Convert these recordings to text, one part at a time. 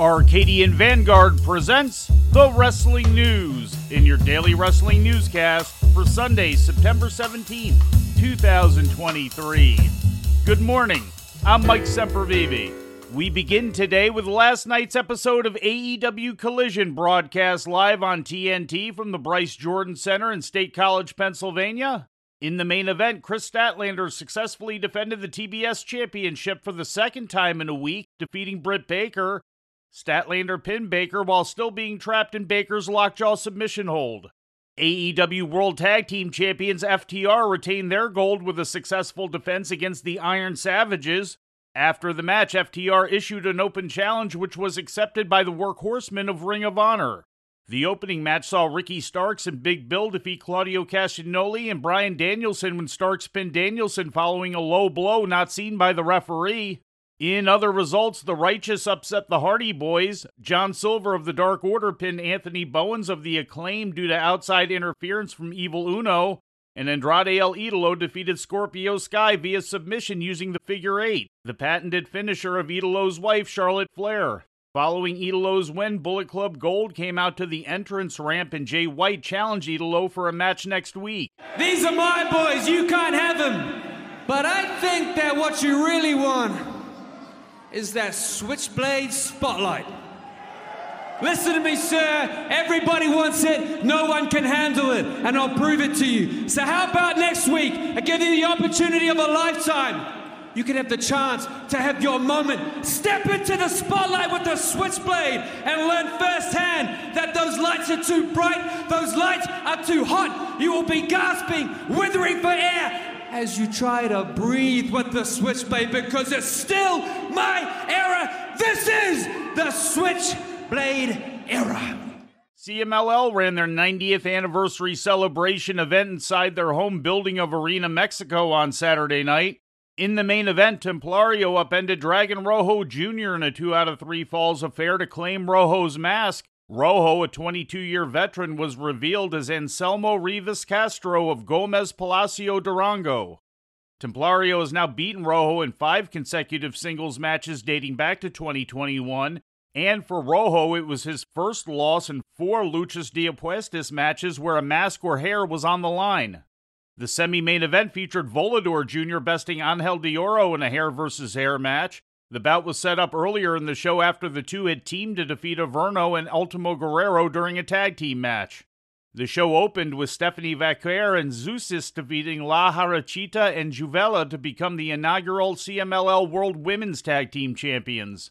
Arcadian Vanguard presents the Wrestling News in your daily wrestling newscast for Sunday, September 17th, 2023. Good morning. I'm Mike Sempervive. We begin today with last night's episode of AEW Collision broadcast live on TNT from the Bryce Jordan Center in State College, Pennsylvania. In the main event, Kris Statlander successfully defended the TBS championship for the second time in a week, defeating Britt Baker. Statlander pinned Baker while still being trapped in Baker's lockjaw submission hold. AEW World Tag Team Champions FTR retained their gold with a successful defense against the Iron Savages. After the match, FTR issued an open challenge which was accepted by the Workhorsemen of Ring of Honor. The opening match saw Ricky Starks and Big Bill defeat Claudio Castagnoli and Bryan Danielson when Starks pinned Danielson following a low blow not seen by the referee. In other results, the Righteous upset the Hardy Boys. John Silver of the Dark Order pinned Anthony Bowens of the Acclaim due to outside interference from Evil Uno. And Andrade El Idolo defeated Scorpio Sky via submission using the figure eight, the patented finisher of Idolo's wife, Charlotte Flair. Following Idolo's win, Bullet Club Gold came out to the entrance ramp and Jay White challenged Idolo for a match next week. These are my boys, you can't have them. But I think that what you really want is that switchblade spotlight. Listen to me, sir. Everybody wants it. No one can handle it. And I'll prove it to you. So, how about next week? I give you the opportunity of a lifetime. You can have the chance to have your moment. Step into the spotlight with the switchblade and learn firsthand that those lights are too bright, those lights are too hot. You will be gasping, withering for air as you try to breathe with the switchblade because it's still my era. This is the switchblade. Blade era. CMLL ran their 90th anniversary celebration event inside their home building of Arena Mexico on Saturday night. In the main event, Templario upended Dragon Rojo Jr. in a 2 out of 3 falls affair to claim Rojo's mask. Rojo, a 22 year veteran, was revealed as Anselmo Rivas Castro of Gomez Palacio Durango. Templario has now beaten Rojo in five consecutive singles matches dating back to 2021 and for Rojo, it was his first loss in four Luchas de Apuestas matches where a mask or hair was on the line. The semi main event featured Volador Jr. besting Angel de Oro in a hair versus hair match. The bout was set up earlier in the show after the two had teamed to defeat Averno and Ultimo Guerrero during a tag team match. The show opened with Stephanie Vaquer and Zeuxis defeating La Jarochita and Juvela to become the inaugural CMLL World Women's Tag Team Champions.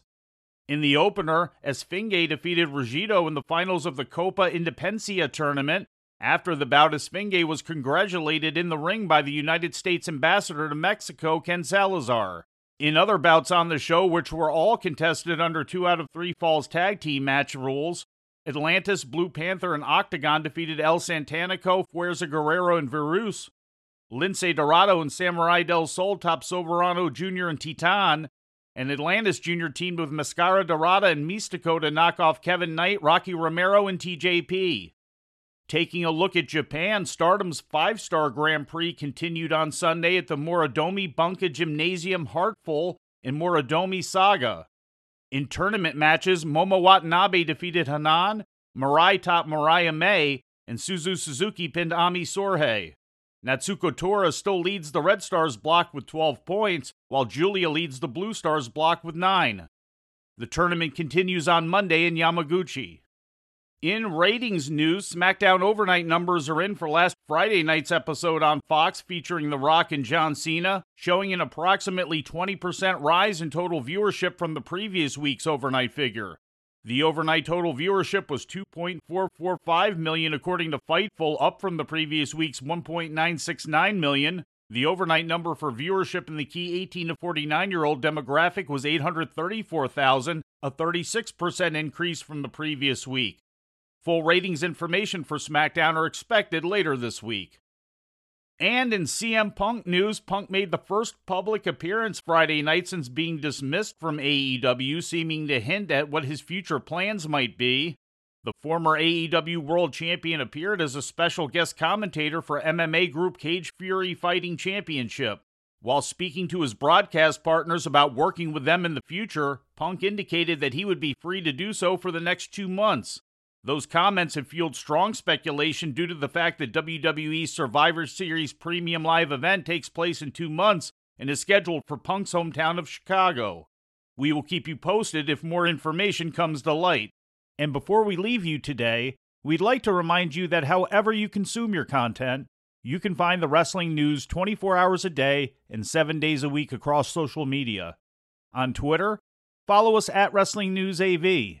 In the opener, Esfinge defeated Rugido in the finals of the Copa Independencia tournament. After the bout, Esfinge was congratulated in the ring by the United States ambassador to Mexico, Ken Salazar. In other bouts on the show, which were all contested under two out of three falls tag team match rules, Atlantis, Blue Panther, and Octagon defeated El Satanico, Fuerza Guerrero, and Virus. Lince Dorado and Samurai del Sol topped Soberano Jr. and Titan, and Atlantis Jr. teamed with Mascara Dorada and Mistico to knock off Kevin Knight, Rocky Romero, and TJP. Taking a look at Japan, Stardom's five star Grand Prix continued on Sunday at the Morinomi Bunka Gymnasium Heartful in Morinomi Saga. In tournament matches, Momo Watanabe defeated Hanan, Mirai topped Mariah May, and Suzu Suzuki pinned Ami Sourei. Natsuko Tora still leads the Red Stars block with 12 points, while Julia leads the Blue Stars block with 9. The tournament continues on Monday in Yamaguchi. In ratings news, SmackDown overnight numbers are in for last Friday night's episode on Fox featuring The Rock and John Cena, showing an approximately 20% rise in total viewership from the previous week's overnight figure. The overnight total viewership was 2.445 million according to Fightful, up from the previous week's 1.969 million. The overnight number for viewership in the key 18 to 49 year old demographic was 834,000, a 36% increase from the previous week. Full ratings information for SmackDown are expected later this week. And in CM Punk news, Punk made the first public appearance Friday night since being dismissed from AEW, seeming to hint at what his future plans might be. The former AEW World Champion appeared as a special guest commentator for MMA Group Cage Fury Fighting Championship. While speaking to his broadcast partners about working with them in the future, Punk indicated that he would be free to do so for the next two months. Those comments have fueled strong speculation due to the fact that WWE's Survivor Series Premium Live event takes place in two months and is scheduled for Punk's hometown of Chicago. We will keep you posted if more information comes to light. And before we leave you today, we'd like to remind you that however you consume your content, you can find the wrestling news 24 hours a day and 7 days a week across social media. On Twitter, follow us at Wrestling News AV.